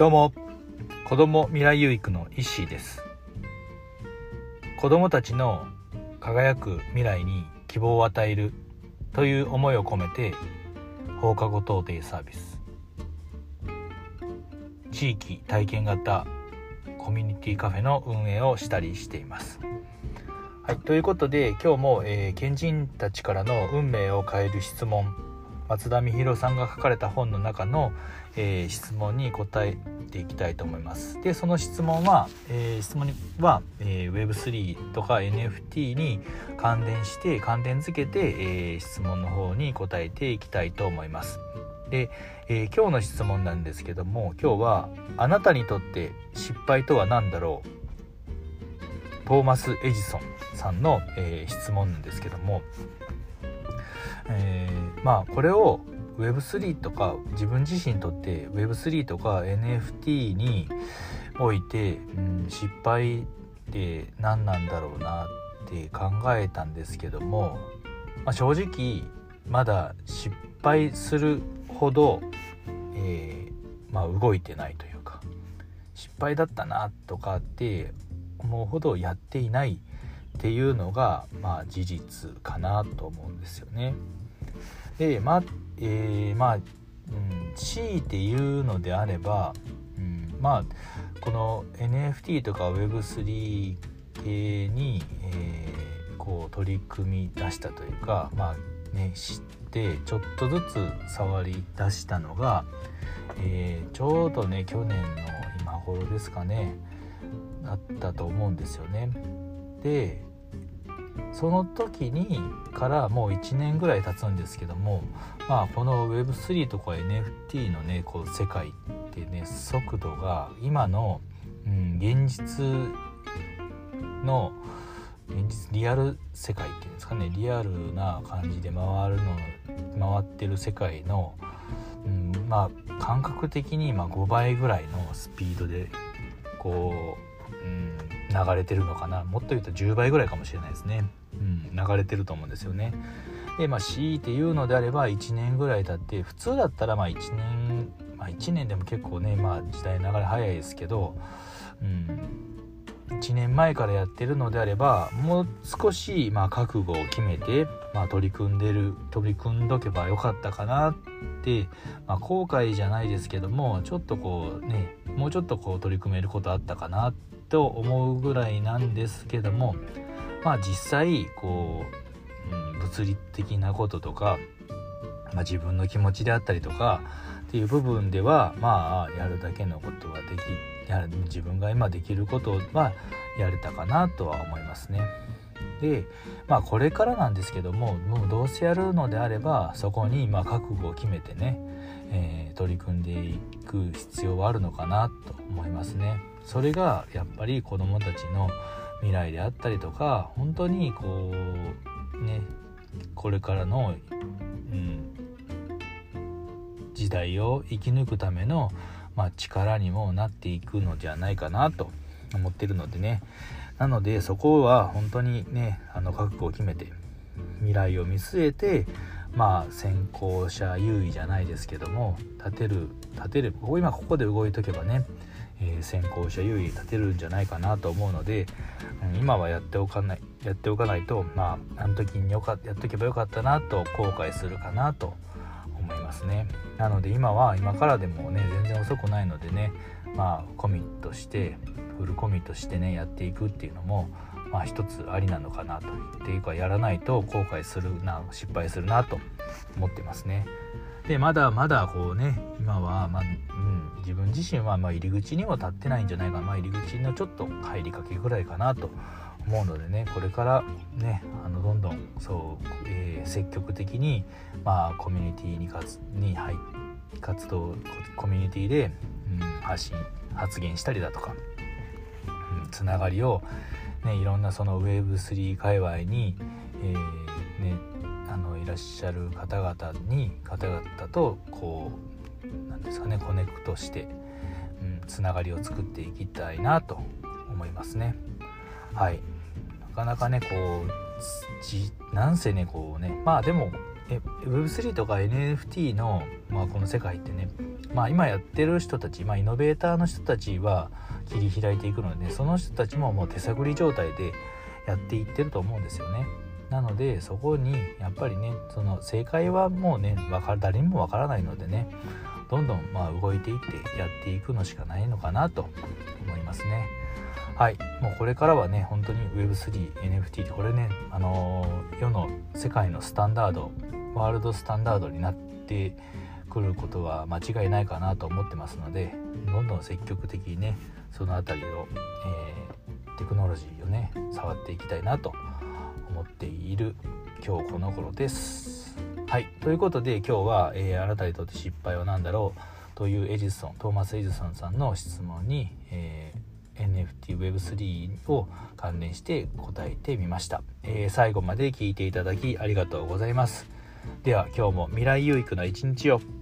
どうも。子ども未来有育の石井です。子どもたちの輝く未来に希望を与えるという思いを込めて放課後等デイサービス。地域体験型コミュニティカフェの運営をしたりしています。はい、ということで今日も、えー、賢人たちからの運命を変える質問松田美弘さんが書かれた本の中の、えー、質問に答えていきたいと思います。でその質問は、えー、質問は、えー、Web3 とか NFT に関連して関連づけて、えー、質問の方に答えていきたいと思います。で、え、今日の質問なんですけども今日は「あなたにとって失敗とは何だろう?」トーマス・エジソンさんの、え、質問なんですけどもえー、まあこれを Web3 とか自分自身にとって Web3 とか NFT において、うん、失敗って何なんだろうなって考えたんですけども、まあ、正直まだ失敗するほど、えー、まあ、動いてないというか失敗だったなとかって思うほどやっていないっていうのが、まあ、事実かなと思うんですよね。でまあえー、まあ、うん、強いて言うのであれば、うん、まあこの NFT とか Web3 系に、えー、こう取り組み出したというかまあね知ってちょっとずつ触り出したのが、えー、ちょうどね去年の今頃ですかねだったと思うんですよね。でその時にからもう1年ぐらい経つんですけどもまあこの Web3 とか NFT のねこう世界ってね速度が今の、うん、現実の現実リアル世界っていうんですかねリアルな感じで回るの回ってる世界の、うん、まあ感覚的に今5倍ぐらいのスピードでこう、うん、流れてるのかな？もっと言うと10倍ぐらいかもしれないですね、うん、流れてると思うんですよね。でまあ強いて言うのであれば1年ぐらい経って普通だったらまあ1年まあ1年でも結構ねまあ時代流れ早いですけどうん1年前からやってるのであればもう少しまあ覚悟を決めて、まあ、取り組んでる取り組んどけばよかったかなって、まあ、後悔じゃないですけどもちょっとこうねもうちょっとこう取り組めることあったかなと思うぐらいなんですけどもまあ実際こう、うん、物理的なこととか、まあ、自分の気持ちであったりとかっていう部分ではまあやるだけのことはできや自分が今できることはやれたかなとは思いますね。でまあこれからなんですけどももうどうせやるのであればそこにま覚悟を決めてね、えー、取り組んでいく必要はあるのかなと思いますね。それがやっぱり子どもたちの未来であったりとか本当にこうねこれからの、うん、時代を生き抜くための、まあ、力にもなっていくのじゃないかなと思ってるのでね。なのでそこは本当にねあの覚悟を決めて未来を見据えてまあ先行者優位じゃないですけども立てる立てる今ここで動いとけばねえー、先行者優位立てるんじゃないかなと思うので、うん、今はやっておかないやっておかないとまああの時によかやっとけばよかったなと後悔するかなと思いますね。なので今は今からでもね全然遅くないのでねまあコミットしてフルコミットしてねやっていくっていうのもまあ一つありなのかなと。っていうかやらないと後悔するな失敗するなと思ってますね。でまだまだこうね今はまあ、うん自分自身はま入り口にも立ってないんじゃないかな、まあ、入り口のちょっと入りかけぐらいかなと思うのでねこれからねあのどんどんそう、えー、積極的に、まあ、コミュニティに活に入活動コミュニティで、発信発言したりだとか、うん、つながりを、ね、いろんなその Web3 界隈に、えー、ね、あのいらっしゃる方々に方々とこうなんですかねコネクトして、うん、つながりを作っていきたいなと思いますね。はい。なかなかねこうなんせねこうねまあでも Web3 とか NFT の、まあ、この世界ってねまあ今やってる人たち、まあ、イノベーターの人たちは切り開いていくのでその人たちももう手探り状態でやっていってると思うんですよね。なのでそこにやっぱりねその正解はもうね誰にもわからないのでねどんどんまあ動いていってやっていくのしかないのかなと思いますね。はいもうこれからはね本当に Web3NFT ってこれねあのー、世の世界のスタンダードワールドスタンダードになってくることは間違いないかなと思ってますのでどんどん積極的にねその辺りを、えー、テクノロジーをね触っていきたいなと思っている今日この頃です。はい。ということで今日は、えー、あなたにとって失敗は何だろうというエジソントーマス・エジソンさんの質問に、えー、NFTWeb3 を関連して答えてみました、えー、最後まで聞いていただきありがとうございます。では今日も未来有益な一日を。